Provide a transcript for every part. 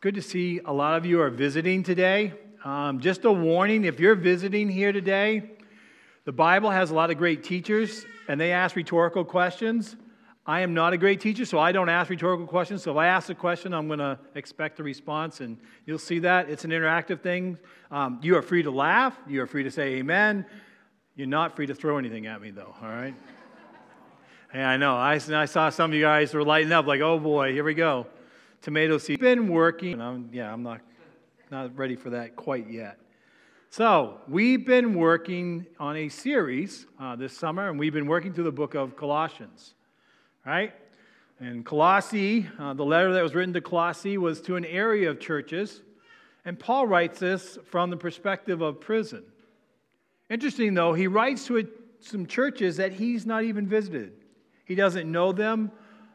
good to see a lot of you are visiting today. Um, just a warning if you're visiting here today, the Bible has a lot of great teachers and they ask rhetorical questions. I am not a great teacher, so I don't ask rhetorical questions. So if I ask a question, I'm going to expect a response, and you'll see that. It's an interactive thing. Um, you are free to laugh, you are free to say amen. You're not free to throw anything at me, though, all right? hey, I know. I, I saw some of you guys were lighting up like, oh boy, here we go tomato seed. Been working. and I'm, yeah, I'm not, not ready for that quite yet. So, we've been working on a series uh, this summer, and we've been working through the book of Colossians, right? And Colossae, uh, the letter that was written to Colossae was to an area of churches, and Paul writes this from the perspective of prison. Interesting, though, he writes to a, some churches that he's not even visited. He doesn't know them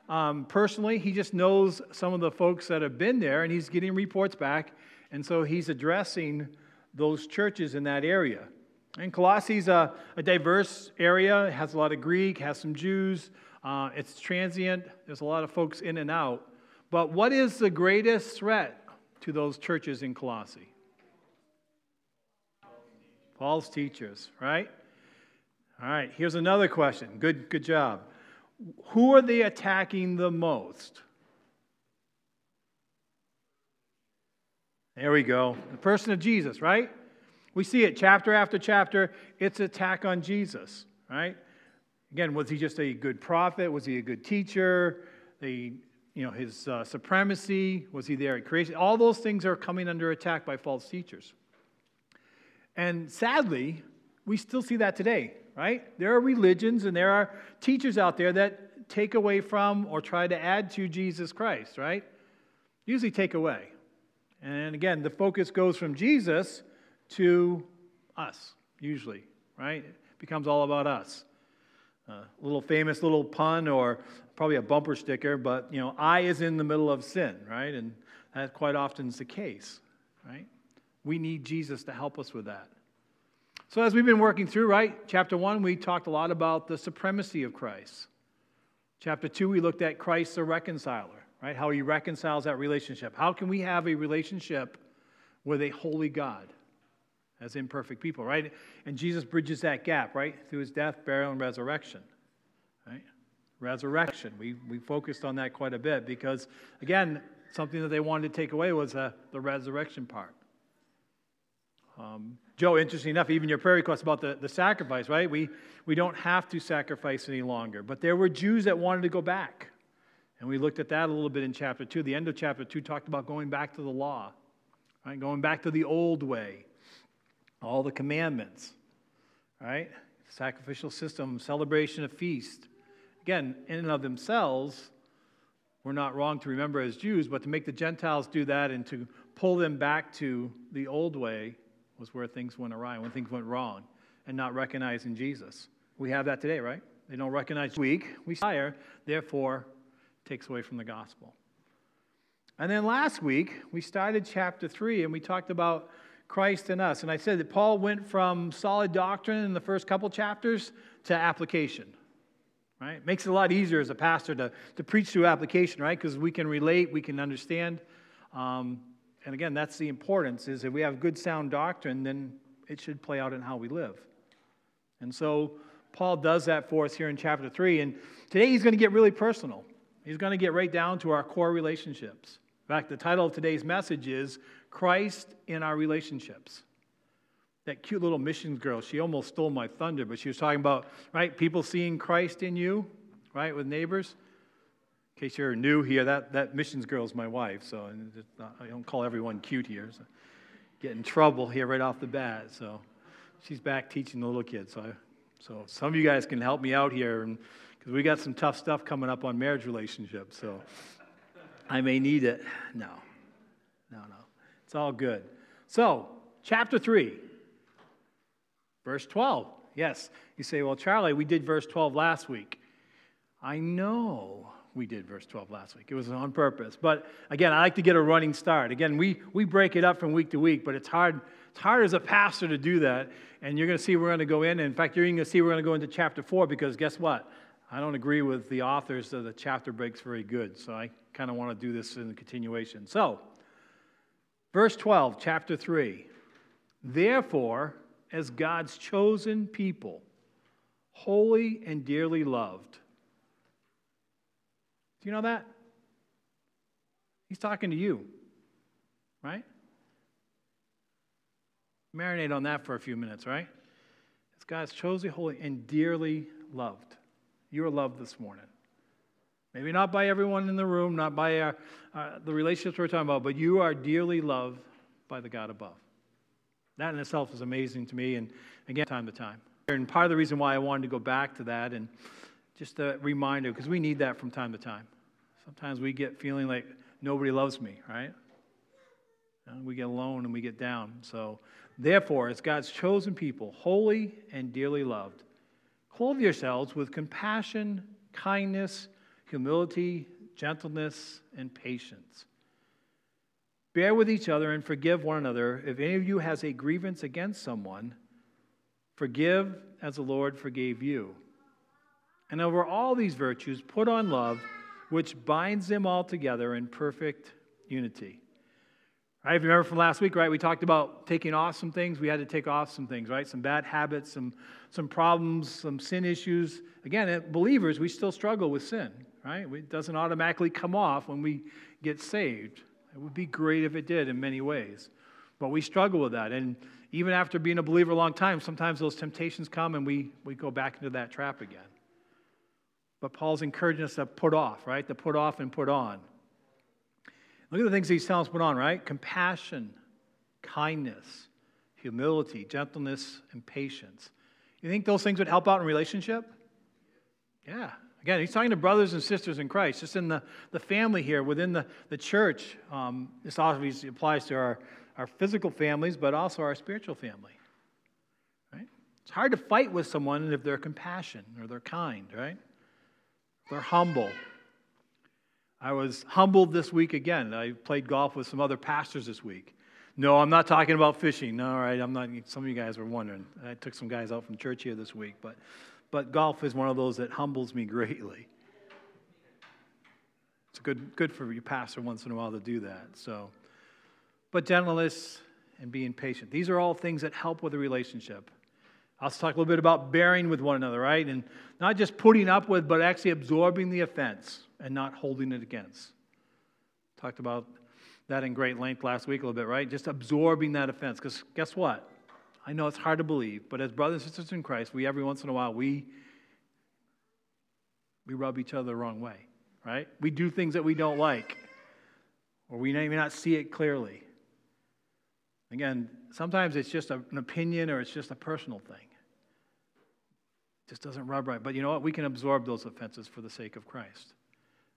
um, personally. He just knows some of the folks that have been there, and he's getting reports back. And so he's addressing those churches in that area. And Colossae is a, a diverse area. It has a lot of Greek, has some Jews. Uh, it's transient. There's a lot of folks in and out. But what is the greatest threat to those churches in Colossae? False teachers, right? All right, here's another question. Good, good job who are they attacking the most? There we go. The person of Jesus, right? We see it chapter after chapter. It's attack on Jesus, right? Again, was he just a good prophet? Was he a good teacher? The, you know, his uh, supremacy? Was he there at creation? All those things are coming under attack by false teachers. And sadly, we still see that today right? There are religions and there are teachers out there that take away from or try to add to Jesus Christ, right? Usually take away. And again, the focus goes from Jesus to us, usually, right? It becomes all about us. A uh, little famous little pun or probably a bumper sticker, but you know, I is in the middle of sin, right? And that quite often is the case, right? We need Jesus to help us with that. So, as we've been working through, right, chapter one, we talked a lot about the supremacy of Christ. Chapter two, we looked at Christ the reconciler, right, how he reconciles that relationship. How can we have a relationship with a holy God as imperfect people, right? And Jesus bridges that gap, right, through his death, burial, and resurrection, right? Resurrection. We, we focused on that quite a bit because, again, something that they wanted to take away was uh, the resurrection part. Um, Joe, interesting enough, even your prayer request about the, the sacrifice, right? We, we don't have to sacrifice any longer. But there were Jews that wanted to go back. And we looked at that a little bit in chapter 2. The end of chapter 2 talked about going back to the law, right? Going back to the old way, all the commandments, right? Sacrificial system, celebration of feast. Again, in and of themselves, we're not wrong to remember as Jews, but to make the Gentiles do that and to pull them back to the old way was where things went awry, when things went wrong, and not recognizing Jesus. We have that today, right? They don't recognize weak, we fire, therefore takes away from the gospel. And then last week, we started chapter 3 and we talked about Christ in us. And I said that Paul went from solid doctrine in the first couple chapters to application. Right? Makes it a lot easier as a pastor to, to preach through application, right? Because we can relate, we can understand. Um, and again, that's the importance is if we have good sound doctrine, then it should play out in how we live. And so Paul does that for us here in chapter 3. And today he's going to get really personal. He's going to get right down to our core relationships. In fact, the title of today's message is Christ in Our Relationships. That cute little missions girl, she almost stole my thunder, but she was talking about, right, people seeing Christ in you, right, with neighbors. In case you're new here, that, that missions girl is my wife, so I don't call everyone cute here. So get in trouble here right off the bat. So she's back teaching the little kids. So, I, so some of you guys can help me out here, because we got some tough stuff coming up on marriage relationships. So I may need it. No, no, no. It's all good. So, chapter 3, verse 12. Yes, you say, well, Charlie, we did verse 12 last week. I know we did verse 12 last week. It was on purpose. But again, I like to get a running start. Again, we, we break it up from week to week, but it's hard, it's hard as a pastor to do that. And you're going to see we're going to go in. In fact, you're going to see we're going to go into chapter 4 because guess what? I don't agree with the authors that the chapter breaks very good. So I kind of want to do this in continuation. So, Verse 12, chapter 3. Therefore, as God's chosen people, holy and dearly loved. Do you know that? He's talking to you, right? Marinate on that for a few minutes, right? As God's chosen, holy, and dearly loved. You are loved this morning. Maybe not by everyone in the room, not by our, uh, the relationships we're talking about, but you are dearly loved by the God above. That in itself is amazing to me, and again, time to time. And part of the reason why I wanted to go back to that, and just a reminder, because we need that from time to time. Sometimes we get feeling like nobody loves me, right? We get alone and we get down. So, therefore, as God's chosen people, holy and dearly loved, clothe yourselves with compassion, kindness, humility, gentleness, and patience. Bear with each other and forgive one another. If any of you has a grievance against someone, forgive as the Lord forgave you. And over all these virtues, put on love, which binds them all together in perfect unity. Right? If you remember from last week, right, we talked about taking off some things. We had to take off some things, right? Some bad habits, some, some problems, some sin issues. Again, eh, believers, we still struggle with sin, right? It doesn't automatically come off when we get saved. It would be great if it did in many ways. But we struggle with that. And even after being a believer a long time, sometimes those temptations come and we, we go back into that trap again. But Paul's encouraging us to put off, right? To put off and put on. Look at the things he's telling us put on, right? Compassion, kindness, humility, gentleness, and patience. You think those things would help out in relationship? Yeah, Again, he's talking to brothers and sisters in Christ, just in the, the family here, within the, the church. Um, this obviously applies to our, our physical families, but also our spiritual family. Right? It's hard to fight with someone if they're compassionate or they're kind, right? They're humble. I was humbled this week again. I played golf with some other pastors this week. No, I'm not talking about fishing. No, all right, I'm not. Some of you guys were wondering. I took some guys out from church here this week, but but golf is one of those that humbles me greatly. It's good, good for your pastor once in a while to do that. So, but gentleness and being patient. These are all things that help with a relationship. I'll talk a little bit about bearing with one another, right? And not just putting up with, but actually absorbing the offense and not holding it against. Talked about that in great length last week a little bit, right? Just absorbing that offense. Because guess what? I know it's hard to believe, but as brothers and sisters in Christ, we every once in a while we we rub each other the wrong way, right? We do things that we don't like, or we may not see it clearly. Again, sometimes it's just an opinion or it's just a personal thing. It just doesn't rub right. But you know what? We can absorb those offenses for the sake of Christ.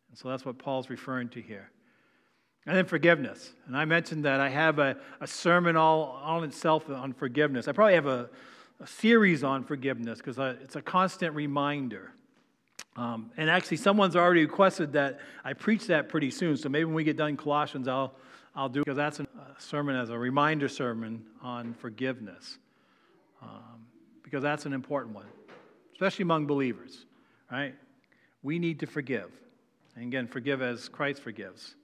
And so that's what Paul's referring to here. And then forgiveness. And I mentioned that I have a, a sermon all on itself on forgiveness. I probably have a, a series on forgiveness because it's a constant reminder. Um, and actually, someone's already requested that I preach that pretty soon. So maybe when we get done Colossians, I'll, I'll do because that's a sermon as a reminder sermon on forgiveness. Um, because that's an important one, especially among believers, right? We need to forgive. And again, forgive as Christ forgives.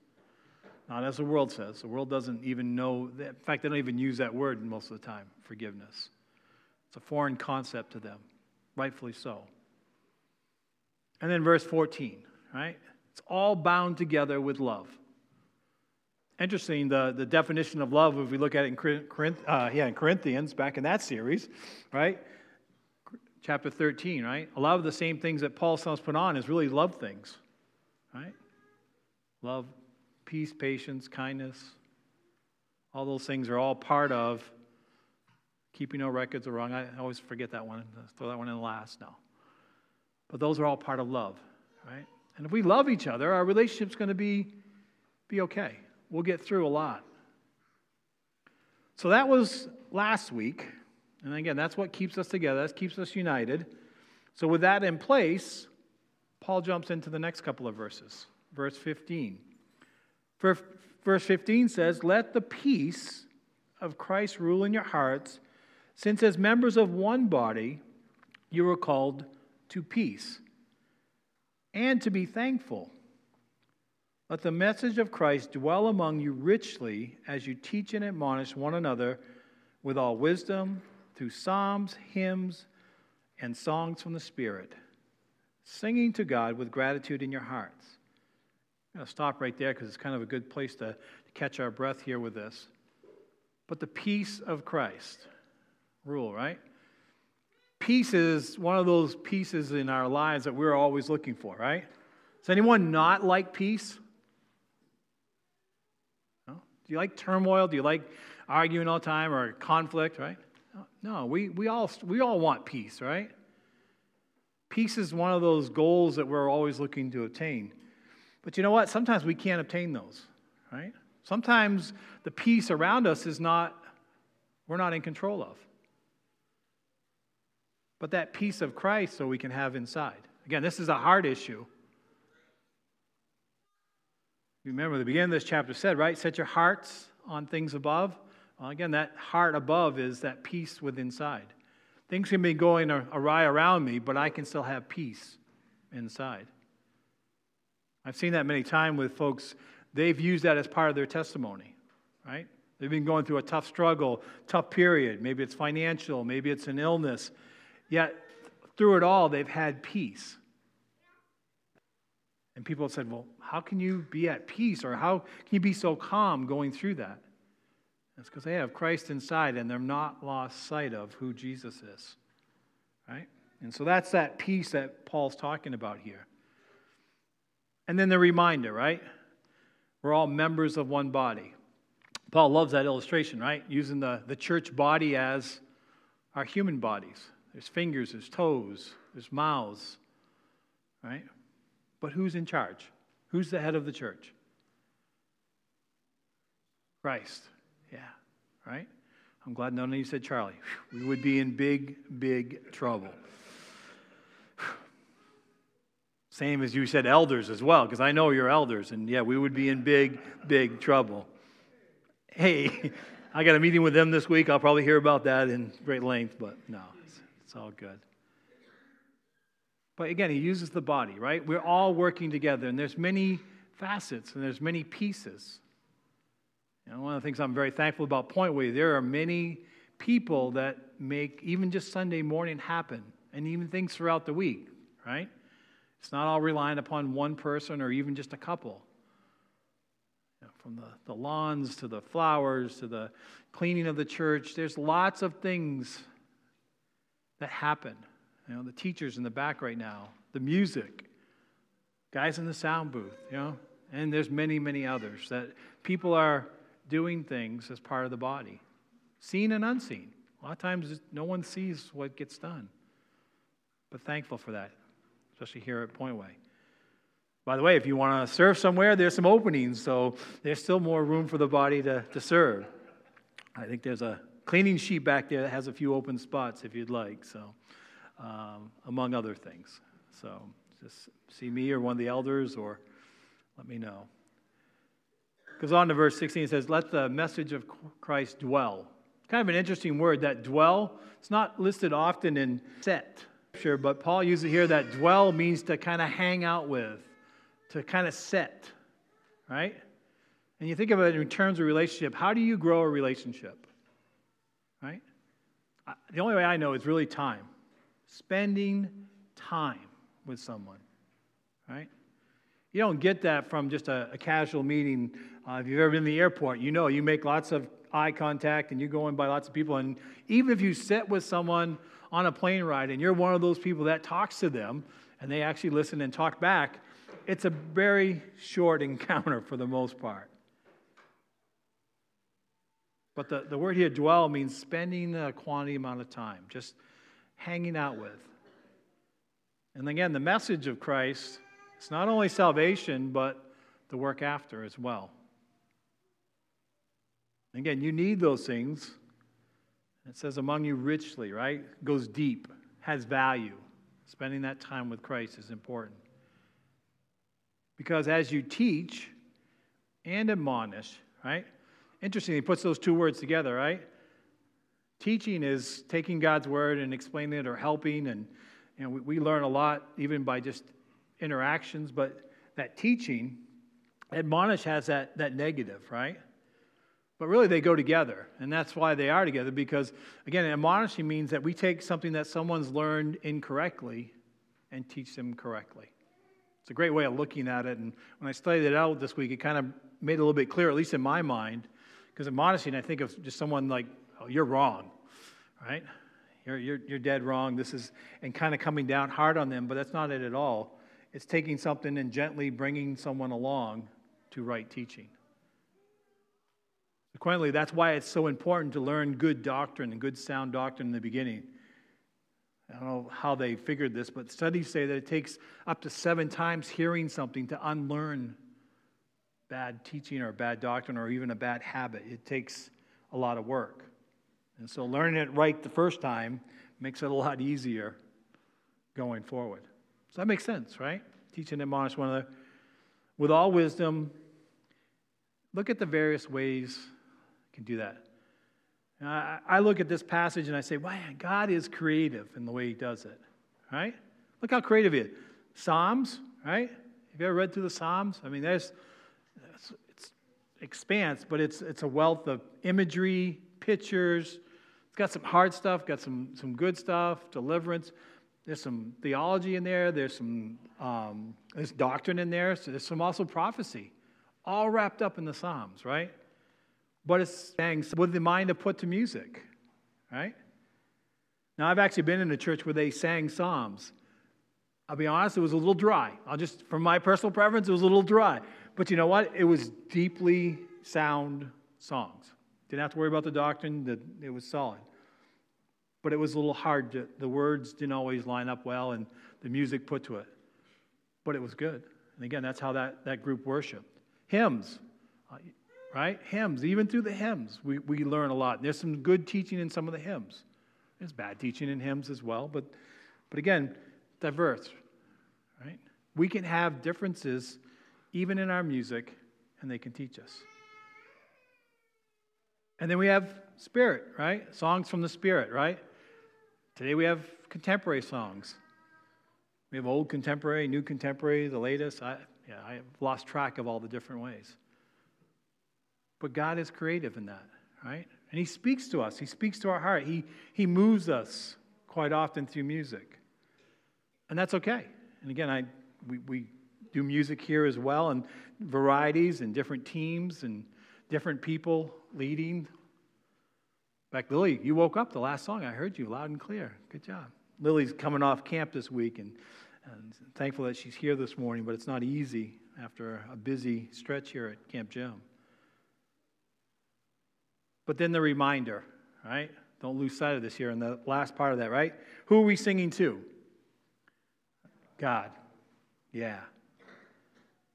Not as the world says. The world doesn't even know, that, in fact, they don't even use that word most of the time forgiveness. It's a foreign concept to them, rightfully so. And then verse 14, right? It's all bound together with love. Interesting, the, the definition of love, if we look at it in, Corinth, uh, yeah, in Corinthians, back in that series, right? Chapter 13, right? A lot of the same things that Paul tells put on is really love things, right? Love peace, patience, kindness. All those things are all part of keeping no records of wrong. I always forget that one. Throw that one in last now. But those are all part of love, right? And if we love each other, our relationship's going to be, be okay. We'll get through a lot. So that was last week. And again, that's what keeps us together, that keeps us united. So, with that in place, Paul jumps into the next couple of verses. Verse 15. Verse 15 says, Let the peace of Christ rule in your hearts, since as members of one body you are called to peace and to be thankful. Let the message of Christ dwell among you richly as you teach and admonish one another with all wisdom through psalms, hymns, and songs from the Spirit, singing to God with gratitude in your hearts. I'm going to stop right there because it's kind of a good place to, to catch our breath here with this. But the peace of Christ rule, right? Peace is one of those pieces in our lives that we're always looking for, right? Does anyone not like peace? Do you like turmoil? Do you like arguing all the time or conflict, right? No, we, we, all, we all want peace, right? Peace is one of those goals that we're always looking to attain. But you know what? Sometimes we can't obtain those, right? Sometimes the peace around us is not, we're not in control of. But that peace of Christ, so we can have inside. Again, this is a hard issue. Remember, the beginning of this chapter said, right? Set your hearts on things above. Well, again, that heart above is that peace within inside. Things can be going awry around me, but I can still have peace inside. I've seen that many times with folks. They've used that as part of their testimony, right? They've been going through a tough struggle, tough period. Maybe it's financial, maybe it's an illness. Yet, through it all, they've had peace. And people have said, Well, how can you be at peace or how can you be so calm going through that? It's because they have Christ inside and they're not lost sight of who Jesus is. Right? And so that's that peace that Paul's talking about here. And then the reminder, right? We're all members of one body. Paul loves that illustration, right? Using the, the church body as our human bodies. There's fingers, there's toes, there's mouths, right? But who's in charge? Who's the head of the church? Christ. Yeah, right? I'm glad none of you said Charlie. We would be in big, big trouble. Same as you said elders as well, because I know you're elders, and yeah, we would be in big, big trouble. Hey, I got a meeting with them this week. I'll probably hear about that in great length, but no, it's, it's all good. But again, he uses the body, right? We're all working together, and there's many facets and there's many pieces. You know, one of the things I'm very thankful about Point Way, there are many people that make even just Sunday morning happen, and even things throughout the week, right? It's not all relying upon one person or even just a couple. You know, from the, the lawns to the flowers to the cleaning of the church, there's lots of things that happen. You know, the teachers in the back right now, the music, guys in the sound booth, you know, and there's many, many others that people are doing things as part of the body, seen and unseen. A lot of times, no one sees what gets done. But thankful for that, especially here at Point Way. By the way, if you want to serve somewhere, there's some openings, so there's still more room for the body to, to serve. I think there's a cleaning sheet back there that has a few open spots if you'd like. So um, among other things. So just see me or one of the elders or let me know. Goes on to verse 16, it says, Let the message of Christ dwell. Kind of an interesting word, that dwell. It's not listed often in set, sure, but Paul uses here that dwell means to kind of hang out with, to kind of set, right? And you think of it in terms of relationship. How do you grow a relationship? Right? The only way I know is really time spending time with someone, right? You don't get that from just a, a casual meeting. Uh, if you've ever been in the airport, you know you make lots of eye contact and you go in by lots of people. And even if you sit with someone on a plane ride and you're one of those people that talks to them and they actually listen and talk back, it's a very short encounter for the most part. But the, the word here, dwell, means spending a quantity amount of time, just hanging out with. And again, the message of Christ is not only salvation, but the work after as well. Again, you need those things. It says among you richly, right? Goes deep, has value. Spending that time with Christ is important. Because as you teach and admonish, right? Interesting, he puts those two words together, right? Teaching is taking God's word and explaining it or helping, and you know, we, we learn a lot even by just interactions, but that teaching admonish has that, that negative, right? But really, they go together. And that's why they are together, because, again, admonishing means that we take something that someone's learned incorrectly and teach them correctly. It's a great way of looking at it. And when I studied it out this week, it kind of made it a little bit clearer, at least in my mind, because admonishing, I think of just someone like, oh, you're wrong, right? You're, you're, you're dead wrong. This is, and kind of coming down hard on them, but that's not it at all. It's taking something and gently bringing someone along to right teaching. Consequently, that's why it's so important to learn good doctrine and good sound doctrine in the beginning. I don't know how they figured this, but studies say that it takes up to seven times hearing something to unlearn bad teaching or bad doctrine or even a bad habit. It takes a lot of work. And so learning it right the first time makes it a lot easier going forward. So that makes sense, right? Teaching and admonish one another with all wisdom. Look at the various ways you can do that. I, I look at this passage and I say, wow, God is creative in the way He does it, right? Look how creative He is. Psalms, right? Have you ever read through the Psalms? I mean, there's it's, it's expanse, but it's it's a wealth of imagery, pictures, it's got some hard stuff, got some, some good stuff, deliverance. There's some theology in there. There's some um, there's doctrine in there. So there's some also prophecy, all wrapped up in the Psalms, right? But it's sang with the mind to put to music, right? Now I've actually been in a church where they sang Psalms. I'll be honest, it was a little dry. I'll just, from my personal preference, it was a little dry. But you know what? It was deeply sound songs. Didn't have to worry about the doctrine, that it was solid. But it was a little hard. To, the words didn't always line up well, and the music put to it. But it was good. And again, that's how that, that group worshiped. Hymns, right? Hymns, even through the hymns, we, we learn a lot. There's some good teaching in some of the hymns. There's bad teaching in hymns as well, but, but again, diverse, right? We can have differences even in our music, and they can teach us. And then we have spirit, right? Songs from the spirit, right? Today we have contemporary songs. We have old contemporary, new contemporary, the latest. I, yeah, I've lost track of all the different ways. But God is creative in that, right? And He speaks to us, He speaks to our heart, He, he moves us quite often through music. And that's okay. And again, I, we, we do music here as well, and varieties and different teams and different people leading. Back, Lily, you woke up the last song. I heard you loud and clear. Good job. Lily's coming off camp this week, and, and thankful that she's here this morning, but it's not easy after a busy stretch here at Camp Jim. But then the reminder, right? Don't lose sight of this here in the last part of that, right? Who are we singing to? God. Yeah.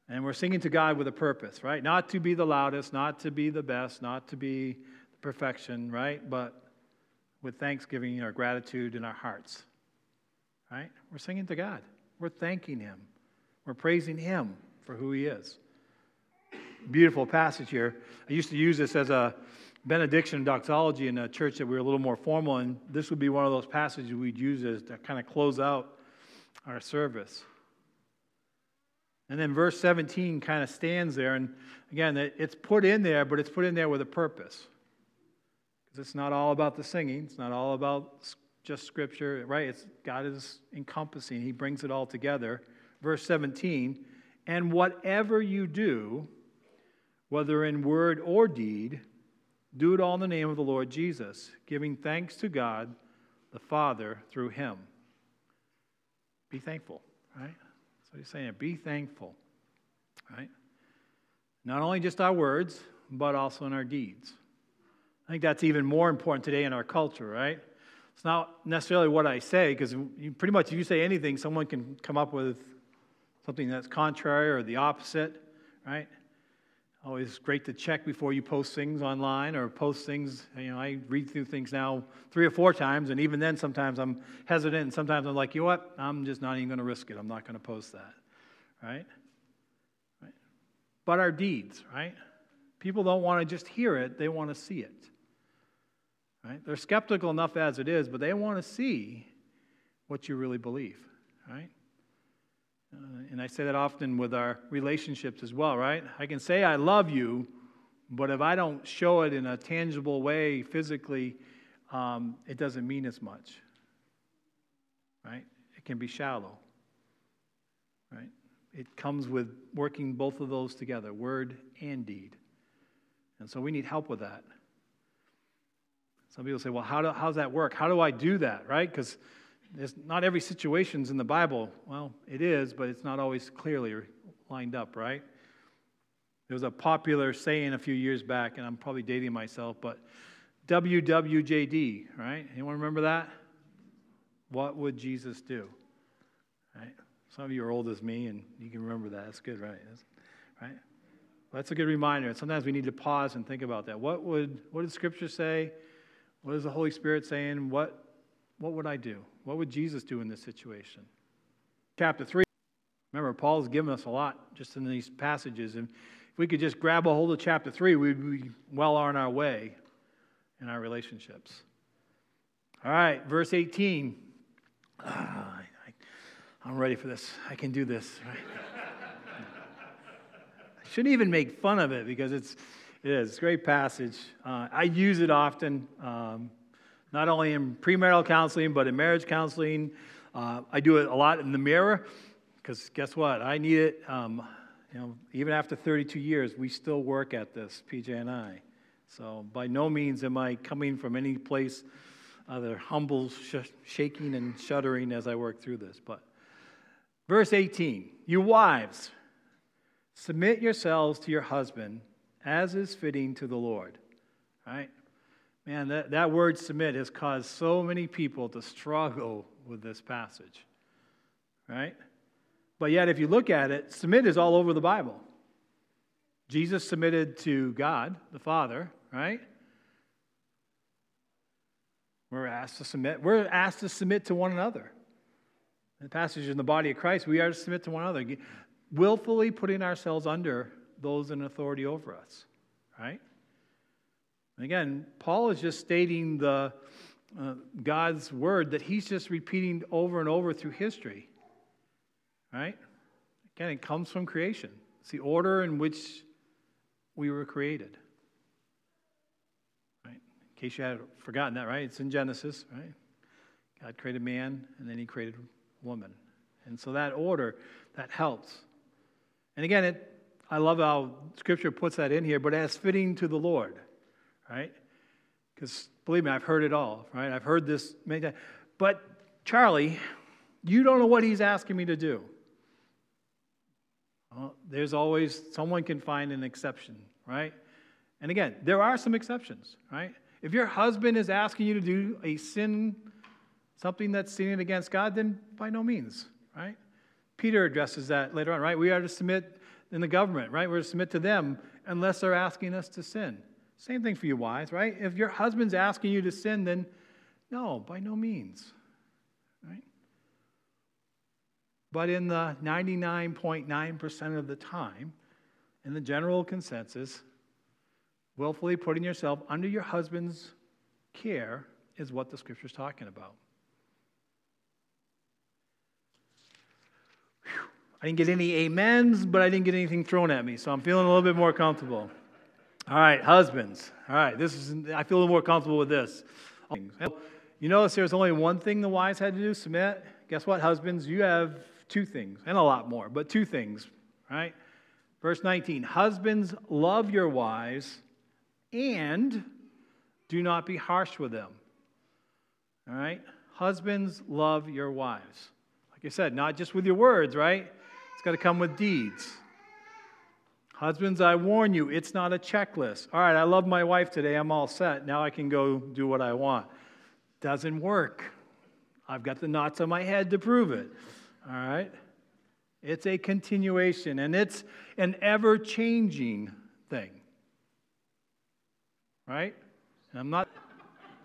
And we're singing to God with a purpose, right? Not to be the loudest, not to be the best, not to be perfection, right? But with thanksgiving our gratitude in our hearts, right? We're singing to God. We're thanking Him. We're praising Him for who He is. Beautiful passage here. I used to use this as a benediction doxology in a church that we were a little more formal, and this would be one of those passages we'd use as to kind of close out our service. And then verse 17 kind of stands there. And again, it's put in there, but it's put in there with a purpose. Because it's not all about the singing, it's not all about just scripture, right? It's, God is encompassing, He brings it all together. Verse 17, and whatever you do, whether in word or deed, do it all in the name of the Lord Jesus, giving thanks to God the Father through Him. Be thankful, right? So he's saying, be thankful, right? Not only just our words, but also in our deeds. I think that's even more important today in our culture, right? It's not necessarily what I say, because pretty much if you say anything, someone can come up with something that's contrary or the opposite, right? Always great to check before you post things online or post things. You know, I read through things now three or four times, and even then, sometimes I'm hesitant, and sometimes I'm like, you know what? I'm just not even going to risk it. I'm not going to post that, right? right? But our deeds, right? People don't want to just hear it; they want to see it. Right? They're skeptical enough as it is, but they want to see what you really believe, right? Uh, and I say that often with our relationships as well, right? I can say I love you, but if I don't show it in a tangible way physically, um, it doesn't mean as much, right? It can be shallow, right? It comes with working both of those together, word and deed. And so we need help with that. Some people say, well, how, how does that work? How do I do that, right? Because not every situation's in the Bible. Well, it is, but it's not always clearly lined up, right? There was a popular saying a few years back, and I'm probably dating myself, but WWJD, right? Anyone remember that? What would Jesus do? Right? Some of you are old as me, and you can remember that. That's good, right? That's, right? Well, that's a good reminder. Sometimes we need to pause and think about that. What would what did Scripture say? What is the Holy Spirit saying? What what would I do? What would Jesus do in this situation? Chapter 3. Remember, Paul's given us a lot just in these passages. And if we could just grab a hold of chapter 3, we'd be well on our way in our relationships. All right, verse 18. Ah, I, am ready for this. I can do this. Right? I shouldn't even make fun of it because it's, it is. It's a great passage. Uh, I use it often. Um, not only in premarital counseling, but in marriage counseling. Uh, I do it a lot in the mirror because guess what? I need it. Um, you know, even after 32 years, we still work at this, PJ and I. So by no means am I coming from any place other humble, sh- shaking and shuddering as I work through this. But verse 18, you wives, submit yourselves to your husband as is fitting to the Lord. Right? Man, that, that word submit has caused so many people to struggle with this passage, right? But yet, if you look at it, submit is all over the Bible. Jesus submitted to God, the Father, right? We're asked to submit. We're asked to submit to one another. In the passage in the body of Christ, we are to submit to one another, willfully putting ourselves under those in authority over us, right? And again, Paul is just stating the uh, God's word that he's just repeating over and over through history. Right? Again, it comes from creation. It's the order in which we were created. Right? In case you had forgotten that, right? It's in Genesis, right? God created man and then he created woman. And so that order, that helps. And again, it, I love how Scripture puts that in here, but as fitting to the Lord right? Because believe me, I've heard it all, right? I've heard this many times. But Charlie, you don't know what he's asking me to do. Well, there's always, someone can find an exception, right? And again, there are some exceptions, right? If your husband is asking you to do a sin, something that's sinning against God, then by no means, right? Peter addresses that later on, right? We are to submit in the government, right? We're to submit to them unless they're asking us to sin. Same thing for you, wives, right? If your husband's asking you to sin, then no, by no means, right? But in the 99.9% of the time, in the general consensus, willfully putting yourself under your husband's care is what the scripture's talking about. Whew. I didn't get any amens, but I didn't get anything thrown at me, so I'm feeling a little bit more comfortable. All right, husbands. All right, this is, I feel a little more comfortable with this. You notice there's only one thing the wives had to do submit. Guess what, husbands? You have two things, and a lot more, but two things, right? Verse 19 Husbands, love your wives and do not be harsh with them. All right? Husbands, love your wives. Like I said, not just with your words, right? It's got to come with deeds. Husbands, I warn you, it's not a checklist. All right, I love my wife today. I'm all set. Now I can go do what I want. Doesn't work. I've got the knots on my head to prove it. All right? It's a continuation, and it's an ever changing thing. Right? And I'm not,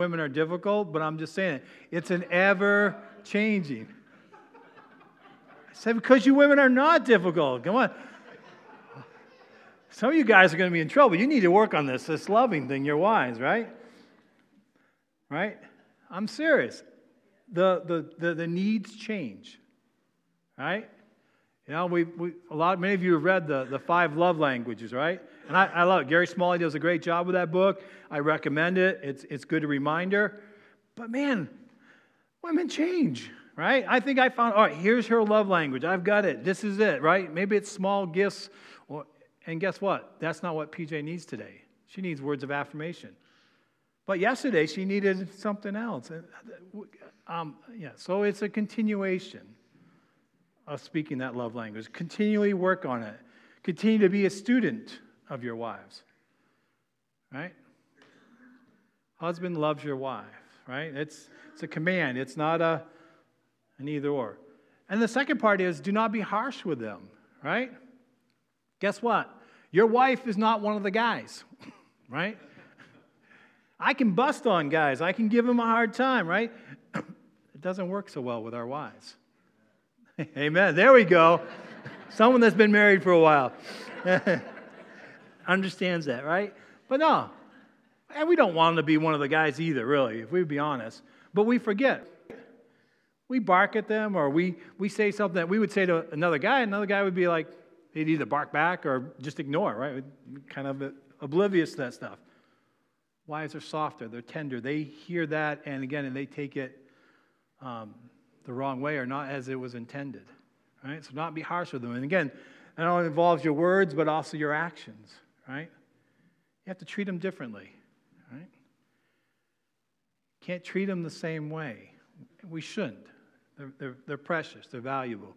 women are difficult, but I'm just saying it. It's an ever changing. I said, because you women are not difficult. Come on. Some of you guys are going to be in trouble. You need to work on this, this loving thing, You're wise, right? Right? I'm serious. The, the, the, the needs change, right? You know, we, we a lot, many of you have read the, the five love languages, right? And I, I love it. Gary Smalley does a great job with that book. I recommend it. It's, it's good a reminder. But man, women change, right? I think I found, all right, here's her love language. I've got it. This is it, right? Maybe it's small gifts. And guess what? That's not what PJ needs today. She needs words of affirmation. But yesterday, she needed something else. Um, yeah, so it's a continuation of speaking that love language. Continually work on it. Continue to be a student of your wives. Right? Husband loves your wife, right? It's, it's a command, it's not a, an either or. And the second part is do not be harsh with them, right? Guess what? Your wife is not one of the guys, right? I can bust on guys, I can give them a hard time, right? It doesn't work so well with our wives. Amen. There we go. Someone that's been married for a while understands that, right? But no. And we don't want them to be one of the guys either, really, if we be honest. But we forget. We bark at them or we, we say something that we would say to another guy, another guy would be like, he'd either bark back or just ignore, right? Kind of oblivious to that stuff. Wives are softer, they're tender. They hear that, and again, and they take it um, the wrong way or not as it was intended. Right? So not be harsh with them. And again, that only involves your words, but also your actions, right? You have to treat them differently, right? Can't treat them the same way. We shouldn't. They're, they're, they're precious, they're valuable.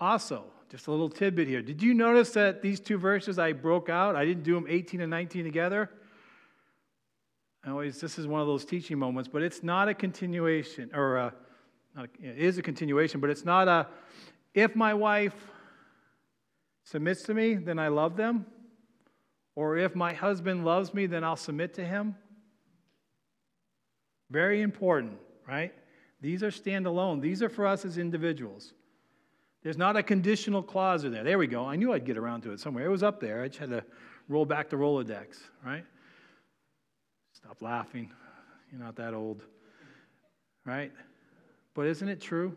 Also, just a little tidbit here. Did you notice that these two verses I broke out, I didn't do them 18 and 19 together? I always, this is one of those teaching moments, but it's not a continuation, or a, a, it is a continuation, but it's not a, if my wife submits to me, then I love them. Or if my husband loves me, then I'll submit to him. Very important, right? These are standalone. These are for us as individuals. There's not a conditional clause in there. There we go. I knew I'd get around to it somewhere. It was up there. I just had to roll back the Rolodex, right? Stop laughing. You're not that old. Right? But isn't it true?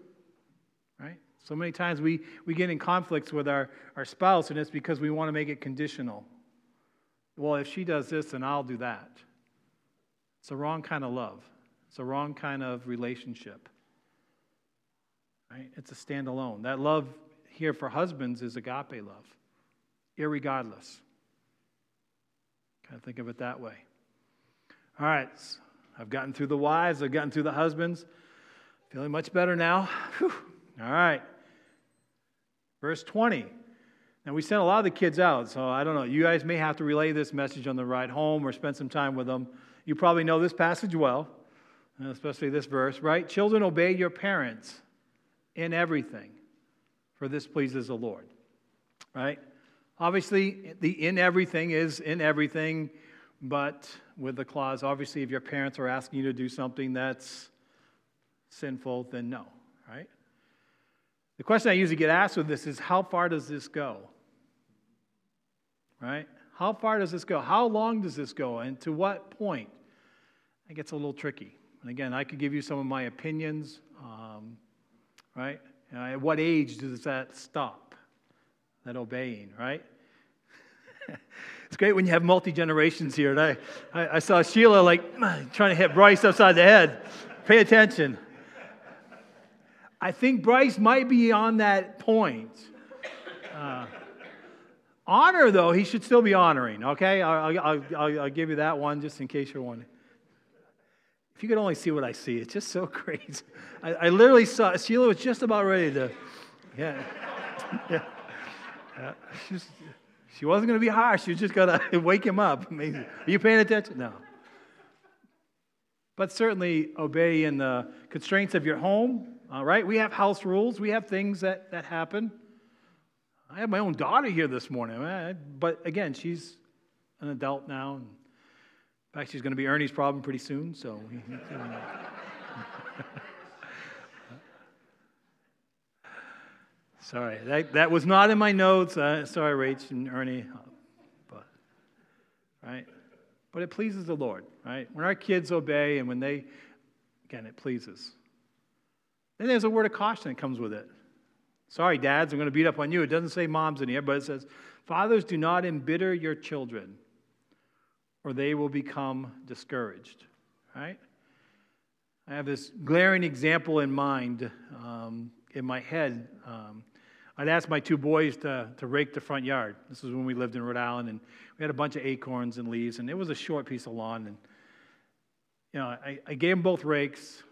Right? So many times we, we get in conflicts with our, our spouse, and it's because we want to make it conditional. Well, if she does this, then I'll do that. It's the wrong kind of love, it's the wrong kind of relationship. Right? It's a standalone. That love here for husbands is agape love, irregardless. Kind of think of it that way. All right, I've gotten through the wives, I've gotten through the husbands. Feeling much better now. Whew. All right. Verse 20. Now, we sent a lot of the kids out, so I don't know. You guys may have to relay this message on the ride home or spend some time with them. You probably know this passage well, especially this verse, right? Children, obey your parents in everything, for this pleases the Lord, right? Obviously, the in everything is in everything but with the clause, obviously, if your parents are asking you to do something that's sinful, then no, right? The question I usually get asked with this is how far does this go? Right? How far does this go? How long does this go? And to what point? It gets a little tricky. And again, I could give you some of my opinions, um, right? At what age does that stop? That obeying, right? It's great when you have multi generations here. I, I, I, saw Sheila like trying to hit Bryce upside the head. Pay attention. I think Bryce might be on that point. Uh, honor, though, he should still be honoring, okay? I'll, I'll, I'll, I'll give you that one just in case you're wondering. If you could only see what I see, it's just so crazy. I, I literally saw Sheila was just about ready to, yeah. yeah. yeah. Just, she wasn't going to be harsh. She was just going to wake him up. Amazing. Are you paying attention? No. But certainly obey in the constraints of your home. All right, we have house rules. We have things that, that happen. I have my own daughter here this morning, but again, she's an adult now. In fact, she's going to be Ernie's problem pretty soon. So. Sorry, that, that was not in my notes. Uh, sorry, Rach and Ernie. But, right? But it pleases the Lord, right? When our kids obey and when they, again, it pleases. Then there's a word of caution that comes with it. Sorry, dads, I'm going to beat up on you. It doesn't say moms in here, but it says, Fathers, do not embitter your children, or they will become discouraged. Right? I have this glaring example in mind um, in my head. Um, I'd asked my two boys to, to rake the front yard. This was when we lived in Rhode Island, and we had a bunch of acorns and leaves, and it was a short piece of lawn. And you know, I, I gave them both rakes,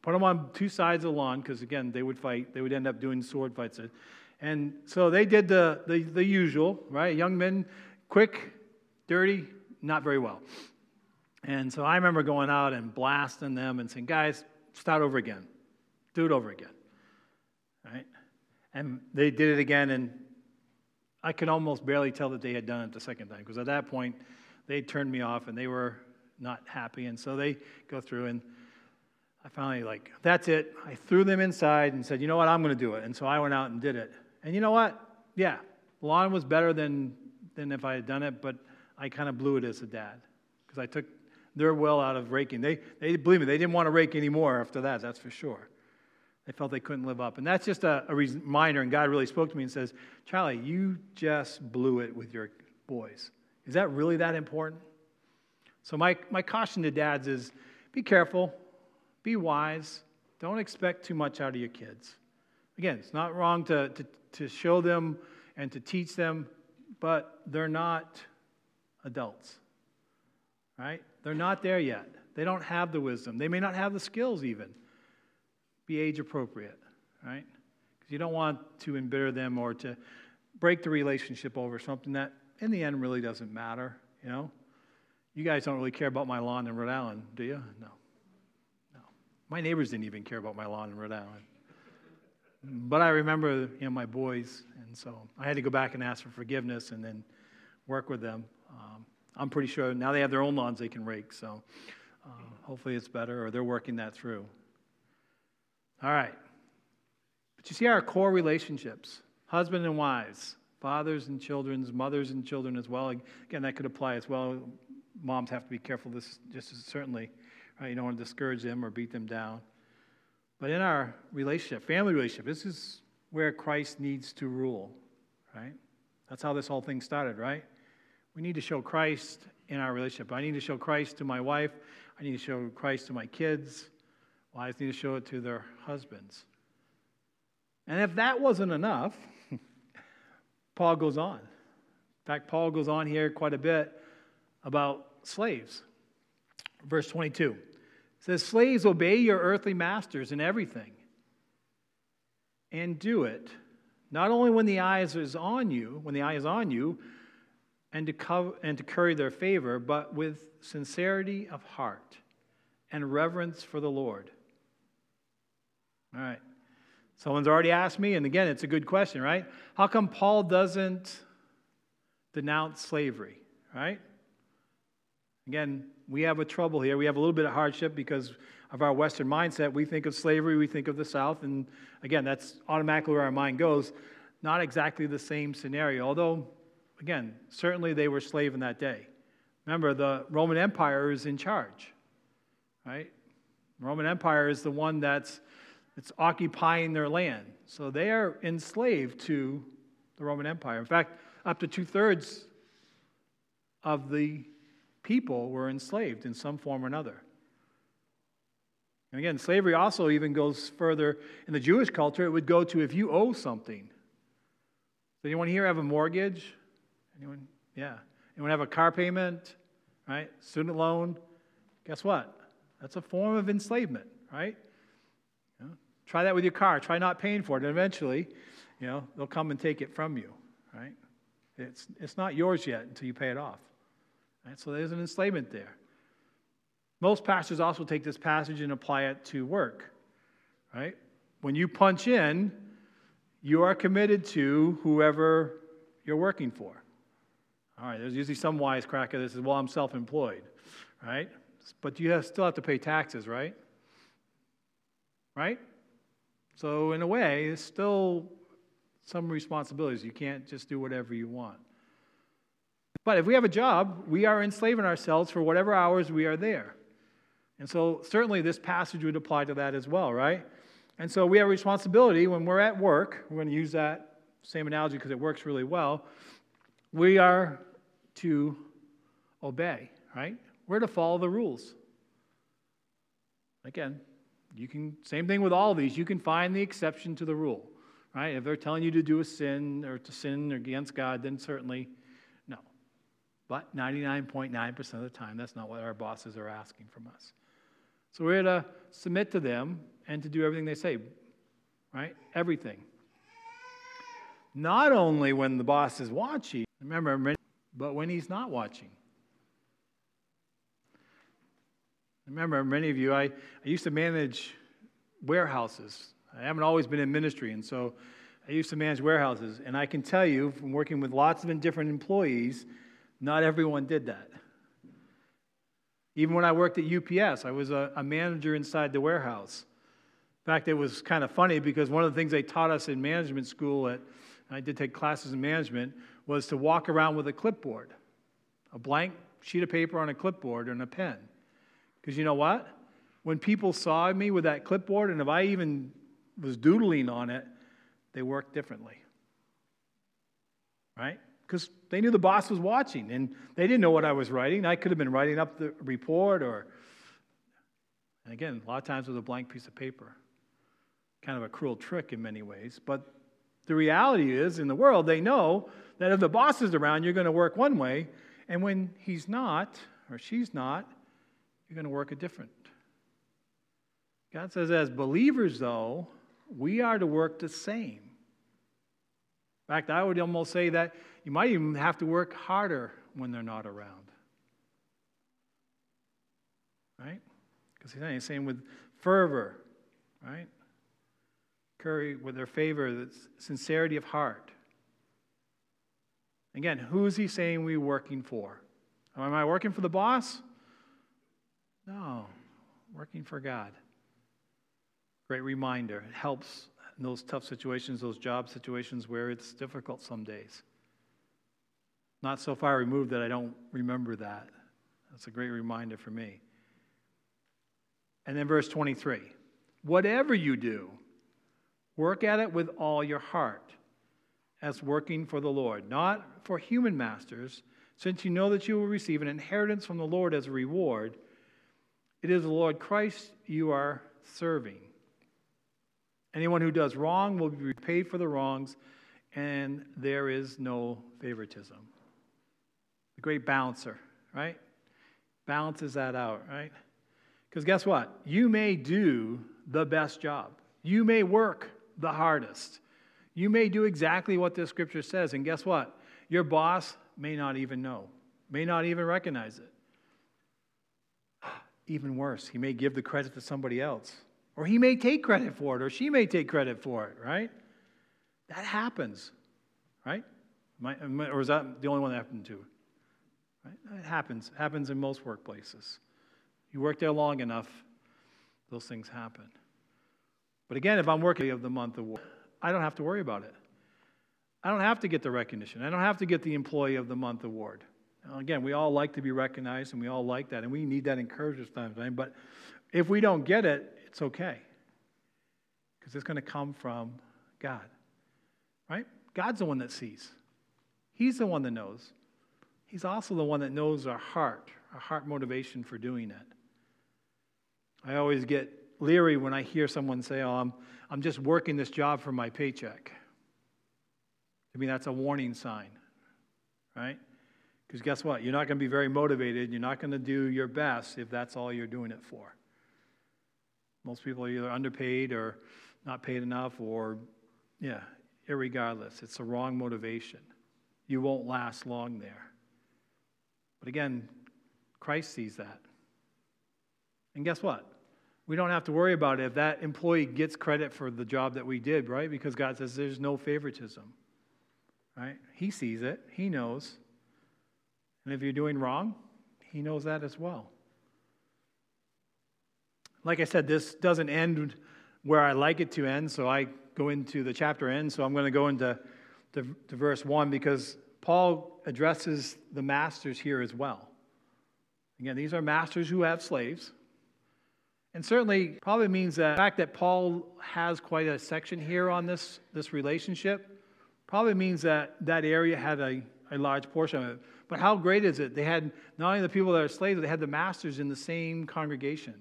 put them on two sides of the lawn because again, they would fight. They would end up doing sword fights. And so they did the, the, the usual, right? Young men, quick, dirty, not very well. And so I remember going out and blasting them and saying, guys, start over again. Do it over again. Right? And they did it again, and I could almost barely tell that they had done it the second time because at that point, they turned me off and they were not happy. And so they go through, and I finally, like, that's it. I threw them inside and said, you know what, I'm going to do it. And so I went out and did it. And you know what? Yeah, lawn was better than, than if I had done it, but I kind of blew it as a dad because I took their will out of raking. They, they, believe me, they didn't want to rake anymore after that, that's for sure. They felt they couldn't live up. And that's just a, a reminder, and God really spoke to me and says, Charlie, you just blew it with your boys. Is that really that important? So, my, my caution to dads is be careful, be wise, don't expect too much out of your kids. Again, it's not wrong to, to, to show them and to teach them, but they're not adults, right? They're not there yet. They don't have the wisdom. They may not have the skills, even. Be age appropriate, right? Because you don't want to embitter them or to break the relationship over something that, in the end, really doesn't matter, you know? You guys don't really care about my lawn in Rhode Island, do you? No. No. My neighbors didn't even care about my lawn in Rhode Island. But I remember, you know, my boys, and so I had to go back and ask for forgiveness and then work with them. Um, I'm pretty sure now they have their own lawns they can rake, so uh, hopefully it's better, or they're working that through. All right. But you see our core relationships husband and wives, fathers and children's, mothers and children as well. Again, that could apply as well moms have to be careful this just as certainly. Right? You don't want to discourage them or beat them down. But in our relationship, family relationship, this is where Christ needs to rule, right? That's how this whole thing started, right? We need to show Christ in our relationship. I need to show Christ to my wife. I need to show Christ to my kids. Wives need to show it to their husbands. And if that wasn't enough, Paul goes on. In fact, Paul goes on here quite a bit about slaves. Verse 22 says, Slaves, obey your earthly masters in everything, and do it, not only when the eye is on you, when the eye is on you, and to, and to curry their favor, but with sincerity of heart and reverence for the Lord. All right. Someone's already asked me, and again, it's a good question, right? How come Paul doesn't denounce slavery, right? Again, we have a trouble here. We have a little bit of hardship because of our Western mindset. We think of slavery, we think of the South, and again, that's automatically where our mind goes. Not exactly the same scenario, although, again, certainly they were slave in that day. Remember, the Roman Empire is in charge, right? The Roman Empire is the one that's, that's occupying their land. So they are enslaved to the Roman Empire. In fact, up to two thirds of the people were enslaved in some form or another. And again, slavery also even goes further in the Jewish culture. It would go to if you owe something. Does anyone here have a mortgage? Anyone? Yeah. Anyone have a car payment? Right? Student loan? Guess what? That's a form of enslavement, right? You know, try that with your car. Try not paying for it. And eventually, you know, they'll come and take it from you, right? It's, it's not yours yet until you pay it off. Right? So there's an enslavement there. Most pastors also take this passage and apply it to work. Right? When you punch in, you are committed to whoever you're working for. All right, there's usually some wisecracker that says, well, I'm self employed, right? But you have, still have to pay taxes, right? Right? So, in a way, it's still some responsibilities. You can't just do whatever you want. But if we have a job, we are enslaving ourselves for whatever hours we are there. And so, certainly, this passage would apply to that as well, right? And so we have a responsibility when we're at work, we're going to use that same analogy because it works really well. We are to obey, right? We're to follow the rules. Again, you can, same thing with all these, you can find the exception to the rule, right? If they're telling you to do a sin or to sin against God, then certainly no. But 99.9% of the time, that's not what our bosses are asking from us. So we're to submit to them and to do everything they say, right? Everything. Not only when the boss is watching, remember, but when he's not watching. Remember, many of you, I, I used to manage warehouses. I haven't always been in ministry, and so I used to manage warehouses. And I can tell you, from working with lots of different employees, not everyone did that. Even when I worked at UPS, I was a, a manager inside the warehouse. In fact, it was kind of funny because one of the things they taught us in management school, at, I did take classes in management, was to walk around with a clipboard, a blank sheet of paper on a clipboard and a pen. Because you know what? When people saw me with that clipboard, and if I even was doodling on it, they worked differently. Right? Because they knew the boss was watching and they didn't know what I was writing. I could have been writing up the report or, and again, a lot of times with a blank piece of paper. Kind of a cruel trick in many ways. But the reality is, in the world, they know that if the boss is around, you're going to work one way. And when he's not, or she's not, you're going to work a different. God says, as believers, though, we are to work the same. In fact, I would almost say that you might even have to work harder when they're not around. Right? Because he's saying with fervor, right? Curry with their favor, the sincerity of heart. Again, who is he saying we're working for? Am I working for the boss? No, working for God. Great reminder. It helps in those tough situations, those job situations where it's difficult some days. Not so far removed that I don't remember that. That's a great reminder for me. And then verse 23 Whatever you do, work at it with all your heart, as working for the Lord, not for human masters, since you know that you will receive an inheritance from the Lord as a reward. It is the Lord Christ you are serving. Anyone who does wrong will be repaid for the wrongs, and there is no favoritism. The great balancer, right? Balances that out, right? Because guess what? You may do the best job, you may work the hardest, you may do exactly what this scripture says, and guess what? Your boss may not even know, may not even recognize it. Even worse, he may give the credit to somebody else. Or he may take credit for it, or she may take credit for it, right? That happens, right? or is that the only one that happened to? Right? It happens. It happens in most workplaces. You work there long enough, those things happen. But again, if I'm working of the month award, I don't have to worry about it. I don't have to get the recognition. I don't have to get the employee of the month award. Again, we all like to be recognized and we all like that, and we need that encouragement time. But if we don't get it, it's okay. Because it's going to come from God. Right? God's the one that sees, He's the one that knows. He's also the one that knows our heart, our heart motivation for doing it. I always get leery when I hear someone say, Oh, I'm, I'm just working this job for my paycheck. I mean, that's a warning sign, right? Because guess what? You're not going to be very motivated. You're not going to do your best if that's all you're doing it for. Most people are either underpaid or not paid enough or, yeah, irregardless. It's the wrong motivation. You won't last long there. But again, Christ sees that. And guess what? We don't have to worry about it if that employee gets credit for the job that we did, right? Because God says there's no favoritism, right? He sees it, He knows. And if you're doing wrong, he knows that as well. Like I said, this doesn't end where I like it to end, so I go into the chapter end. So I'm going to go into to, to verse 1 because Paul addresses the masters here as well. Again, these are masters who have slaves. And certainly probably means that the fact that Paul has quite a section here on this, this relationship probably means that that area had a, a large portion of it. But how great is it? They had not only the people that are slaves, they had the masters in the same congregation.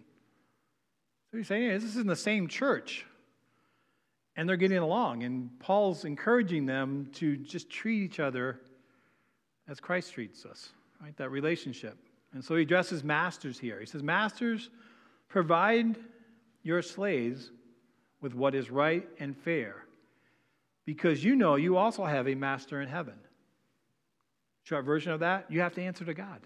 So you're saying, this is in the same church. And they're getting along. And Paul's encouraging them to just treat each other as Christ treats us, right? That relationship. And so he addresses masters here. He says, Masters, provide your slaves with what is right and fair, because you know you also have a master in heaven. Short version of that, you have to answer to God.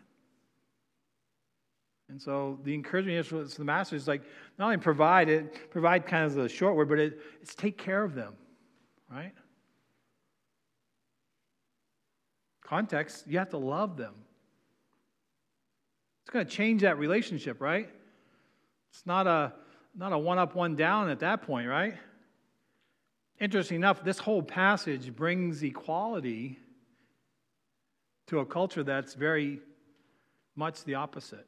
And so the encouragement is to the master is like not only provide it, provide kind of the short word, but it, it's take care of them, right? Context, you have to love them. It's going to change that relationship, right? It's not a not a one up, one down at that point, right? Interesting enough, this whole passage brings equality to a culture that's very much the opposite.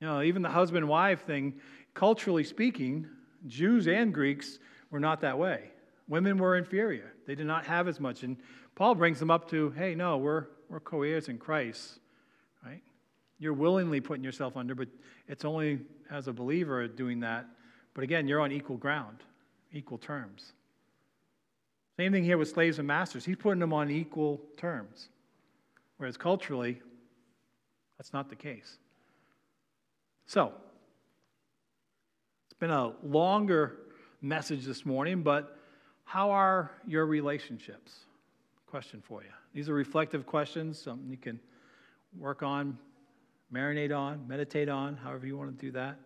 You know, even the husband wife thing, culturally speaking, Jews and Greeks were not that way. Women were inferior, they did not have as much. And Paul brings them up to, hey, no, we're, we're co heirs in Christ, right? You're willingly putting yourself under, but it's only as a believer doing that. But again, you're on equal ground, equal terms. Same thing here with slaves and masters. He's putting them on equal terms. Whereas culturally, that's not the case. So, it's been a longer message this morning, but how are your relationships? Question for you. These are reflective questions, something you can work on, marinate on, meditate on, however you want to do that.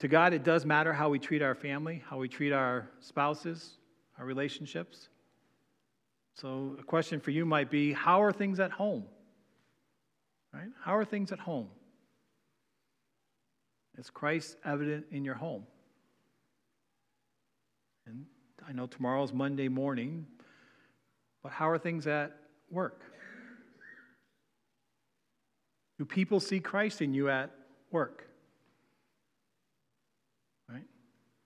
To God, it does matter how we treat our family, how we treat our spouses, our relationships. So, a question for you might be how are things at home? Right? How are things at home? Is Christ evident in your home? And I know tomorrow's Monday morning, but how are things at work? Do people see Christ in you at work? Right?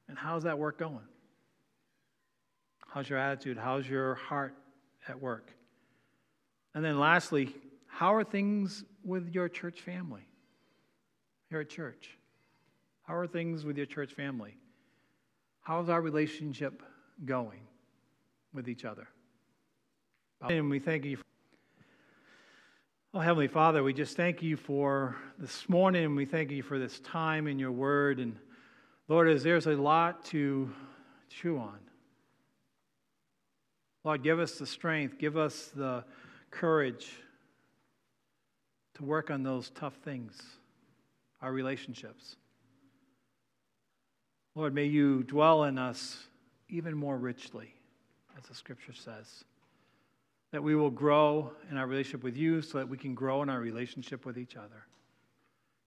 And how's that work going? How's your attitude? How's your heart at work? And then lastly, how are things with your church family? Here at church. How are things with your church family? How's our relationship going with each other? And we thank you. For, oh, Heavenly Father, we just thank you for this morning we thank you for this time in your word. And Lord, as there's a lot to chew on, Lord, give us the strength, give us the courage to work on those tough things, our relationships. Lord, may you dwell in us even more richly, as the scripture says. That we will grow in our relationship with you so that we can grow in our relationship with each other.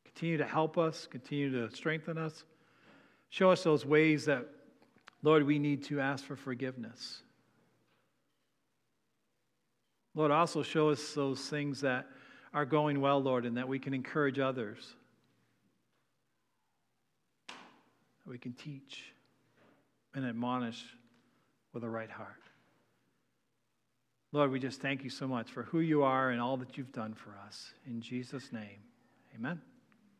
Continue to help us, continue to strengthen us. Show us those ways that, Lord, we need to ask for forgiveness. Lord, also show us those things that are going well, Lord, and that we can encourage others. That we can teach and admonish with a right heart. Lord, we just thank you so much for who you are and all that you've done for us. In Jesus' name, amen.